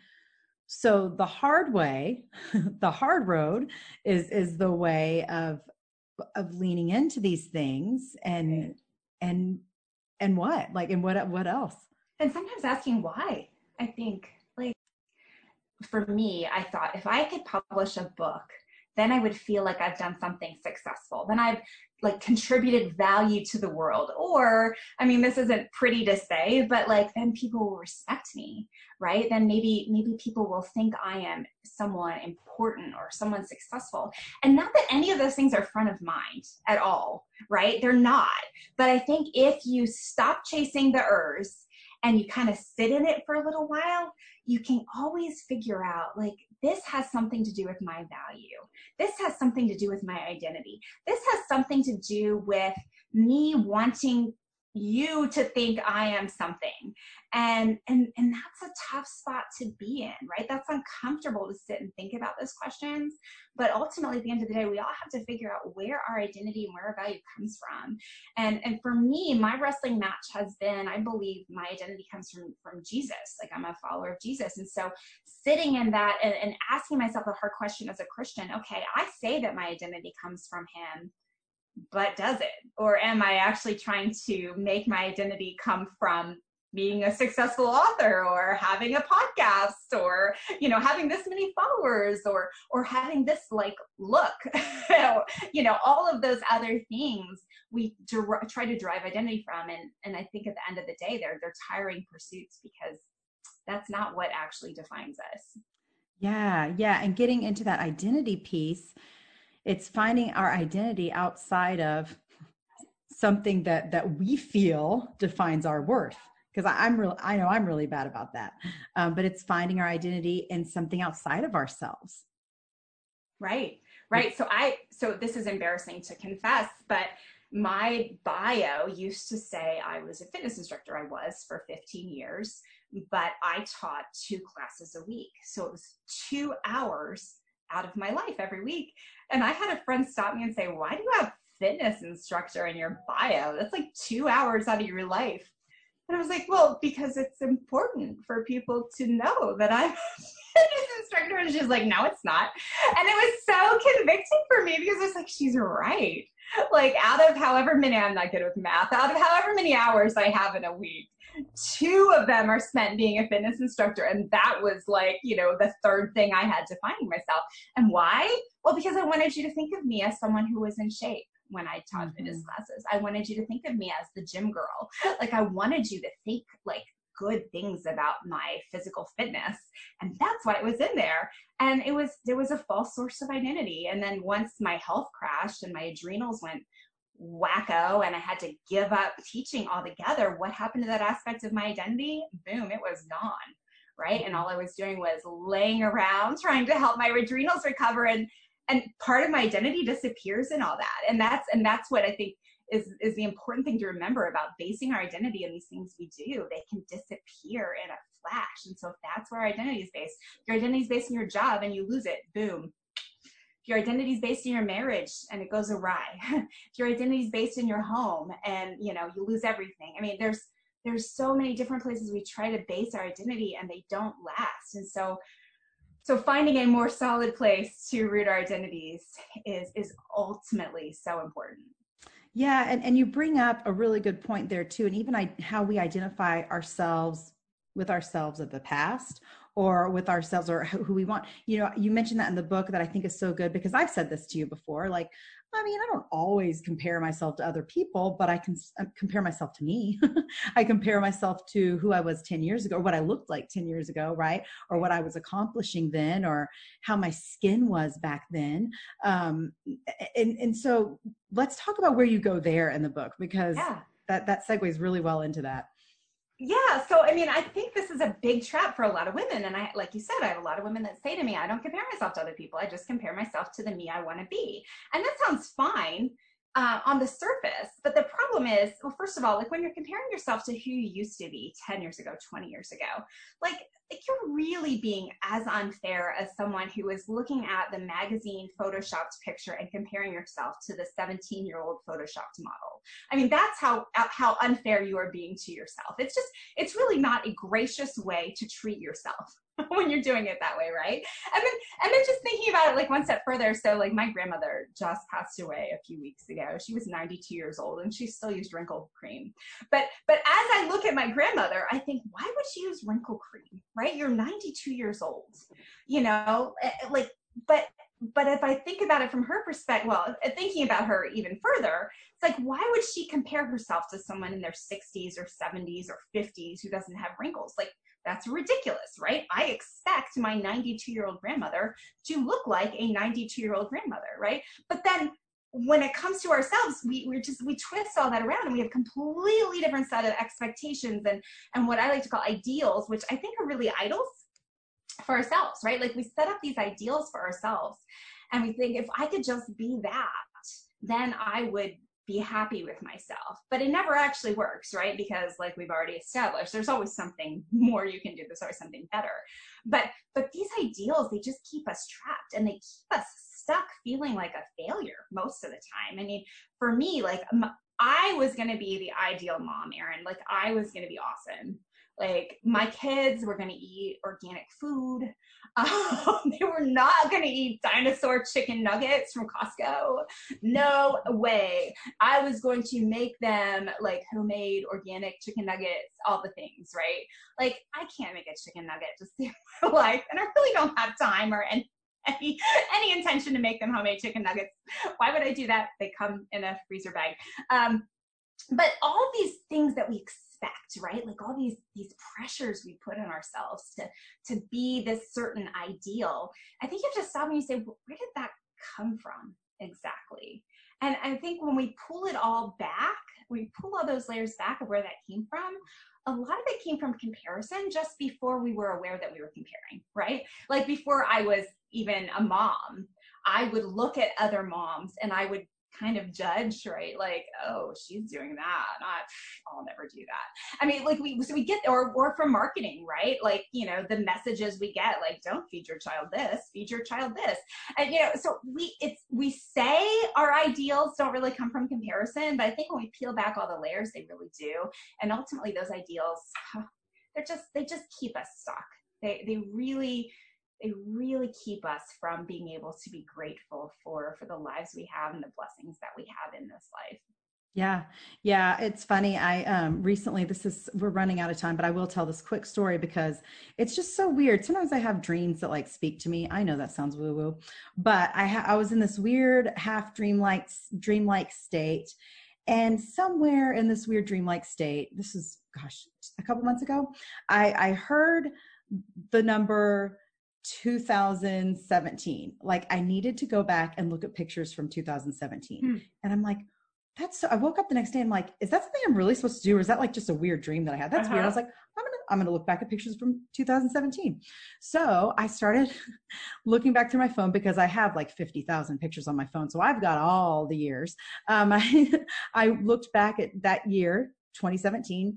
So the hard way, the hard road is is the way of of leaning into these things and and and what? Like and what what else? And sometimes asking why. I think, like, for me, I thought if I could publish a book, then I would feel like I've done something successful. Then I've like contributed value to the world. Or, I mean, this isn't pretty to say, but like then people will respect me, right? Then maybe maybe people will think I am someone important or someone successful. And not that any of those things are front of mind at all, right? They're not. But I think if you stop chasing the ers and you kind of sit in it for a little while, you can always figure out like, this has something to do with my value. This has something to do with my identity. This has something to do with me wanting you to think I am something. And and and that's a tough spot to be in, right? That's uncomfortable to sit and think about those questions. But ultimately at the end of the day, we all have to figure out where our identity and where our value comes from. And and for me, my wrestling match has been, I believe my identity comes from from Jesus. Like I'm a follower of Jesus. And so sitting in that and, and asking myself a hard question as a Christian, okay, I say that my identity comes from him but does it? Or am I actually trying to make my identity come from being a successful author or having a podcast or you know having this many followers or or having this like look you know all of those other things we der- try to derive identity from and and i think at the end of the day they're they're tiring pursuits because that's not what actually defines us yeah yeah and getting into that identity piece it's finding our identity outside of something that that we feel defines our worth. Because i'm real i know i'm really bad about that. Um, but it's finding our identity in something outside of ourselves. Right. Right. So i so this is embarrassing to confess but my bio used to say i was a fitness instructor. I was for 15 years but i taught two classes a week. So it was two hours out of my life every week and I had a friend stop me and say, Why do you have fitness instructor in your bio? That's like two hours out of your life. And I was like, Well, because it's important for people to know that I'm fitness instructor. And she's like, No, it's not. And it was so convicting for me because it's like, She's right. Like, out of however many, I'm not good with math, out of however many hours I have in a week, two of them are spent being a fitness instructor and that was like you know the third thing i had defining myself. And why? Well because i wanted you to think of me as someone who was in shape when i taught mm-hmm. fitness classes. I wanted you to think of me as the gym girl. Like i wanted you to think like good things about my physical fitness and that's why it was in there. And it was there was a false source of identity. And then once my health crashed and my adrenals went wacko and I had to give up teaching altogether, what happened to that aspect of my identity? Boom, it was gone. Right. And all I was doing was laying around trying to help my adrenals recover. And and part of my identity disappears in all that. And that's and that's what I think is is the important thing to remember about basing our identity on these things we do. They can disappear in a flash. And so if that's where identity is based, your identity is based on your job and you lose it, boom, if your identity is based in your marriage and it goes awry if your identity is based in your home and you know you lose everything. I mean there's there's so many different places we try to base our identity and they don't last. And so so finding a more solid place to root our identities is is ultimately so important. Yeah and, and you bring up a really good point there too and even I, how we identify ourselves with ourselves of the past or with ourselves or who we want. You know, you mentioned that in the book that I think is so good because I've said this to you before. Like, I mean, I don't always compare myself to other people, but I can uh, compare myself to me. I compare myself to who I was 10 years ago, or what I looked like 10 years ago, right? Or what I was accomplishing then, or how my skin was back then. Um, and, and so let's talk about where you go there in the book because yeah. that, that segues really well into that yeah so i mean i think this is a big trap for a lot of women and i like you said i have a lot of women that say to me i don't compare myself to other people. I just compare myself to the me i want to be. And that sounds fine uh, on the surface. But the problem is, well, first of all, like when you're comparing yourself to who you used to be 10 years ago, 20 years ago, like, like you're really being as unfair as someone who is looking at the magazine photoshopped picture and comparing yourself to the 17 year old photoshopped model. I mean, that's how, how unfair you are being to yourself. It's just, it's really not a gracious way to treat yourself. when you're doing it that way, right? And then and then just thinking about it like one step further. So like my grandmother just passed away a few weeks ago. She was 92 years old and she still used wrinkle cream. But but as I look at my grandmother, I think, why would she use wrinkle cream? Right? You're 92 years old. You know, eh, eh, like but but if I think about it from her perspective, well, thinking about her even further, it's like, why would she compare herself to someone in their 60s or 70s or 50s who doesn't have wrinkles? Like, that's ridiculous, right? I expect my 92 year old grandmother to look like a 92 year old grandmother, right? But then when it comes to ourselves, we, we just, we twist all that around and we have completely different set of expectations and, and what I like to call ideals, which I think are really idols for ourselves, right? Like we set up these ideals for ourselves and we think if I could just be that, then I would be happy with myself. But it never actually works, right? Because like we've already established, there's always something more you can do. There's always something better. But but these ideals, they just keep us trapped and they keep us stuck feeling like a failure most of the time. I mean, for me, like I was going to be the ideal mom, Erin. Like I was going to be awesome. Like my kids were going to eat organic food. Um, they were not going to eat dinosaur chicken nuggets from Costco. No way. I was going to make them like homemade organic chicken nuggets, all the things, right? Like I can't make a chicken nugget to save my life, and I really don't have time or any any any intention to make them homemade chicken nuggets. Why would I do that? They come in a freezer bag. Um, but all these things that we right? Like all these these pressures we put on ourselves to to be this certain ideal. I think you have to stop and you say well, where did that come from exactly? And i think when we pull it all back we pull all those layers back of where that came from a lot of it came from comparison just before we were aware that we were comparing right? Like before i was even a mom I would look at other moms and I would kind of judge, right? Like, oh, she's doing that. Not, I'll never do that. I mean, like we so we get or or from marketing, right? Like, you know, the messages we get, like, don't feed your child this, feed your child this. And you know, so we it's we say our ideals don't really come from comparison, but I think when we peel back all the layers, they really do. And ultimately those ideals, they're just they just keep us stuck. They they really they really keep us from being able to be grateful for for the lives we have and the blessings that we have in this life. Yeah. Yeah it's funny i um recently this is we're running out of time but i will tell this quick story because it's just so weird. Sometimes i have dreams that like speak to me. I know that sounds woo woo but i ha- i was in this weird half dream dreamlike dreamlike state and somewhere in this weird dreamlike state this is gosh a couple months ago i i heard the number 2017. Like I needed to go back and look at pictures from 2017. Hmm. And I'm like, that's so I woke up the next day I'm like, is that something I'm really supposed to do? Or is that like just a weird dream that I had? That's uh-huh. weird. I was uh-huh. like, I'm gonna I'm gonna look back at pictures from 2017. So I started looking back through my phone because I have like 50,000 pictures on my phone. So I've got all the years. Um, I I looked back at that year, 2017,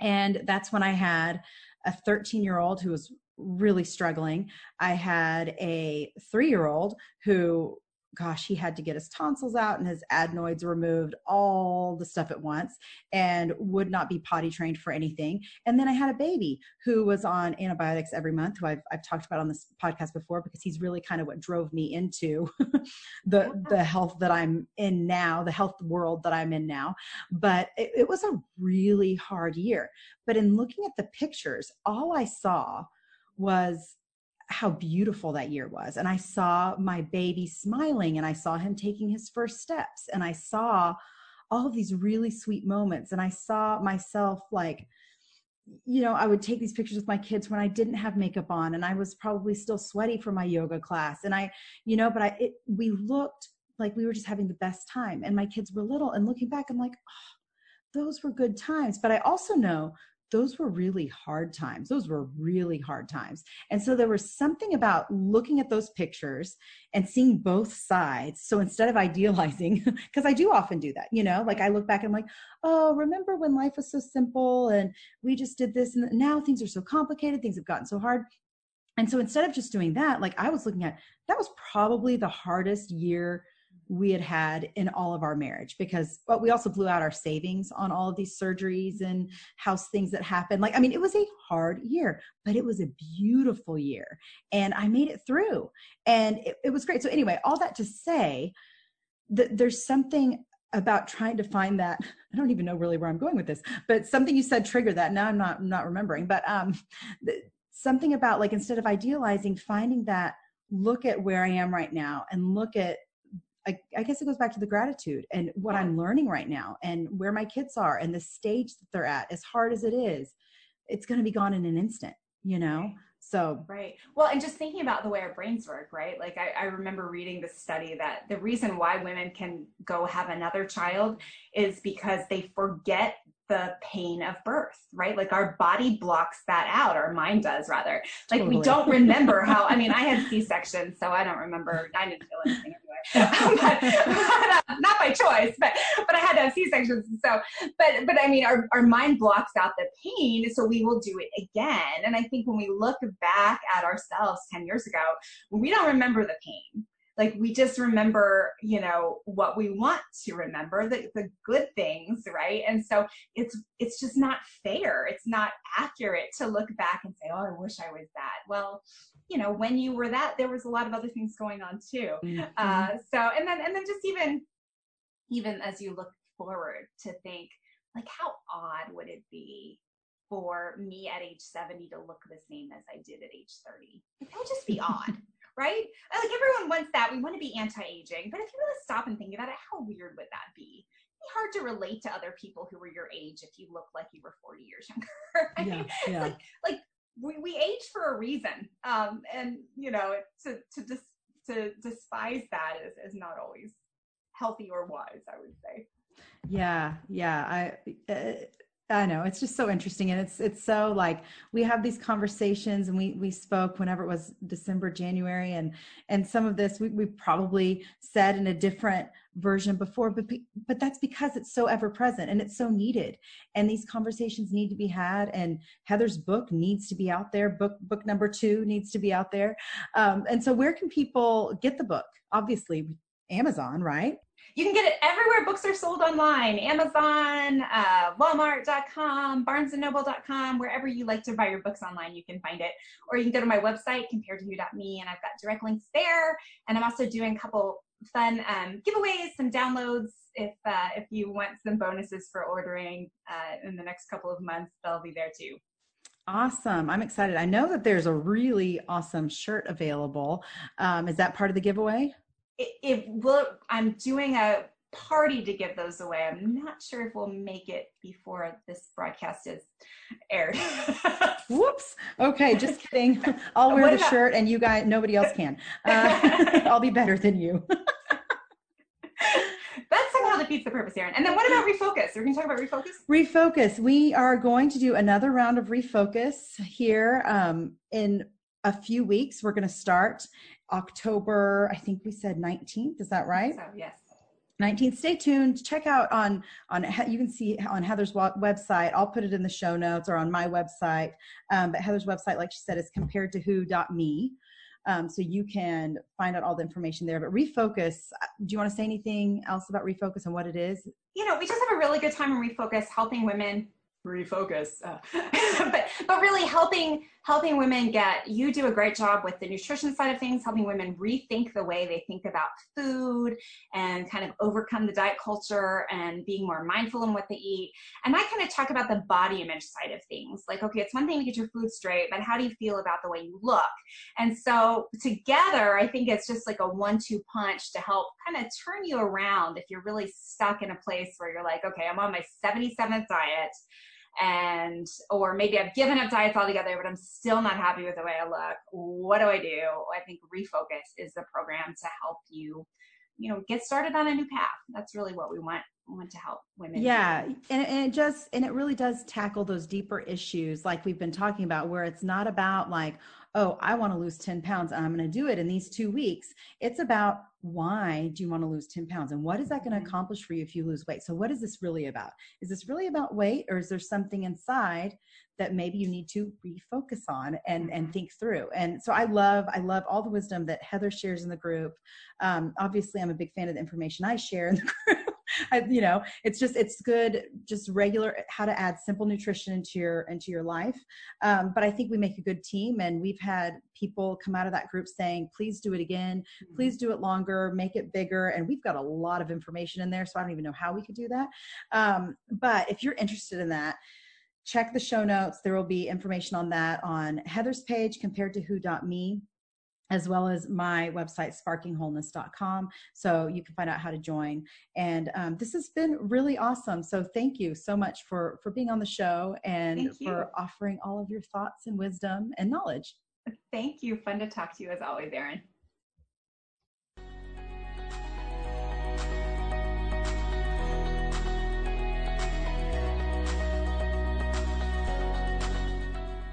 and that's when I had a 13 year old who was really struggling. I had a three year old who gosh, he had to get his tonsils out and his adenoids removed, all the stuff at once, and would not be potty trained for anything. And then I had a baby who was on antibiotics every month, who I've, I've talked about on this podcast before because he's really kind of what drove me into the the health that I'm in now, the health world that I'm in now. But it, it was a really hard year. But in looking at the pictures, all I saw was how beautiful that year was. And I saw my baby smiling and I saw him taking his first steps and I saw all of these really sweet moments. And I saw myself like, you know, I would take these pictures with my kids when I didn't have makeup on and I was probably still sweaty from my yoga class. And I, you know, but I, it, we looked like we were just having the best time. And my kids were little and looking back, I'm like, oh, those were good times. But I also know those were really hard times. Those were really hard times. And so there was something about looking at those pictures and seeing both sides. So instead of idealizing, because I do often do that, you know, like I look back and I'm like, oh, remember when life was so simple and we just did this and now things are so complicated, things have gotten so hard. And so instead of just doing that, like I was looking at, that was probably the hardest year we had had in all of our marriage because but we also blew out our savings on all of these surgeries and house things that happened. Like i mean it was a hard year but it was a beautiful year and i made it through and it, it was great. So anyway all that to say that there's something about trying to find that i don't even know really where i'm going with this but something you said triggered that. Now i'm not not remembering but um something about like instead of idealizing finding that look at where i am right now and look at I, I, guess it goes back to the gratitude and what I'm learning right now and where my kids are and the stage that they're at, as hard as it is, it's going to be gone in an instant, you know? So, right. Well, and just thinking about the way our brains work, right? Like, I, I remember reading this study that the reason why women can go have another child is because they forget the pain of birth, right? Like our body blocks that out, our mind does rather. Like totally. we don't remember how, I mean, I had C-section, so I don't remember, I didn't feel anything but, but, uh, not by choice, but, but I had to have C-sections. So, but, but I mean, our, our mind blocks out the pain, so we will do it again. And I think when we look back at ourselves 10 years ago, we don't remember the pain like we just remember you know what we want to remember the, the good things right? And so it's it's just not fair. It's not accurate to look back and say oh i wish i was that. Well you know when you were that there was a lot of other things going on too. Mm-hmm. uh, so and then and then just even even as you look forward to think like how odd would it be for me at age 70 to look the same as I did at age 30. Like, that would just be odd right? Like everyone wants that. We want to be anti-aging, but if you really stop and think about it, how weird would that be? It'd be hard to relate to other people who were your age if you look like you were 40 years younger. Right? Yeah, yeah. Like, like we, we age for a reason. Um, and you know, to, to just, to despise that is, is not always healthy or wise, I would say. Yeah. Yeah. I, uh, I know it's just so interesting, and it's it's so like we have these conversations, and we we spoke whenever it was December, January, and and some of this we we probably said in a different version before, but but that's because it's so ever present and it's so needed, and these conversations need to be had, and Heather's book needs to be out there. Book book number two needs to be out there, um, and so where can people get the book? Obviously, Amazon, right? You can get it everywhere books are sold online Amazon, uh, Walmart.com, BarnesandNoble.com, wherever you like to buy your books online, you can find it. Or you can go to my website, comparedtowho.me, and I've got direct links there. And I'm also doing a couple fun um, giveaways, some downloads. If uh, if you want some bonuses for ordering uh, in the next couple of months, they'll be there too. Awesome. I'm excited. I know that there's a really awesome shirt available. Um, is that part of the giveaway? It, it will i'm doing a party to give those away i'm not sure if we'll make it before this broadcast is aired whoops okay just kidding i'll wear what the about- shirt and you guys nobody else can uh, i'll be better than you that somehow defeats the purpose, Erin. And then what about refocus? We're we going to talk about refocus? Refocus. We are going to do another round of refocus here um, in a few weeks. We're going to start October, I think we said 19th. Is that right? So, yes. 19th stay tuned. Check out on on you can see on heather's website. I'll put it in the show notes or on my website. Um, but heather's website like she said is compared to who.me um, so you can find out all the information there. But refocus uh, do you want to say anything else about refocus and what it is? You know we just have a really good time in refocus helping women. Refocus. Uh, but but really helping helping women get you do a great job with the nutrition side of things helping women rethink the way they think about food and kind of overcome the diet culture and being more mindful in what they eat. And i kind of talk about the body image side of things like okay it's one thing to get your food straight but how do you feel about the way you look? And so together i think it's just like a one-two punch to help kind of turn you around if you're really stuck in a place where you're like okay i'm on my 77th diet and or maybe I've given up diets altogether, but I'm still not happy with the way I look. What do I do? I think refocus is the program to help you, you know, get started on a new path. That's really what we want want to help women. Yeah, and, and it just and it really does tackle those deeper issues like we've been talking about, where it's not about like, oh, I want to lose 10 pounds and I'm going to do it in these two weeks. It's about why do you want to lose 10 pounds and what is that going to mm-hmm. accomplish for you if you lose weight? So, what is this really about? Is this really about weight or is there something inside that maybe you need to refocus on and, and mm-hmm. think through? And so, I love, I love all the wisdom that Heather shares in the group. Um, obviously, I'm a big fan of the information I share in the group. I, you know, it's just it's good, just regular how to add simple nutrition into your into your life. Um, but I think we make a good team, and we've had people come out of that group saying, "Please do it again. Mm-hmm. Please do it longer. Make it bigger." And we've got a lot of information in there, so I don't even know how we could do that. Um, but if you're interested in that check the show notes. There will be information on that on Heather's page compared to who.me as well as my website sparkingwholeness.com so you can find out how to join. And um, this has been really awesome. So thank you so much for for being on the show and for offering all of your thoughts and wisdom and knowledge. Thank you. Fun to talk to you as always erin.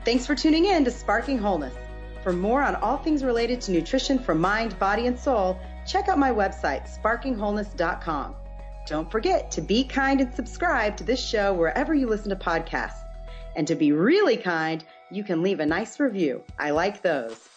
Thanks for tuning in to Sparking Wholeness. For more on all things related to nutrition for mind, body, and soul, check out my website, sparkingwholeness.com. Don't forget to be kind and subscribe to this show wherever you listen to podcasts. And to be really kind, you can leave a nice review. I like those.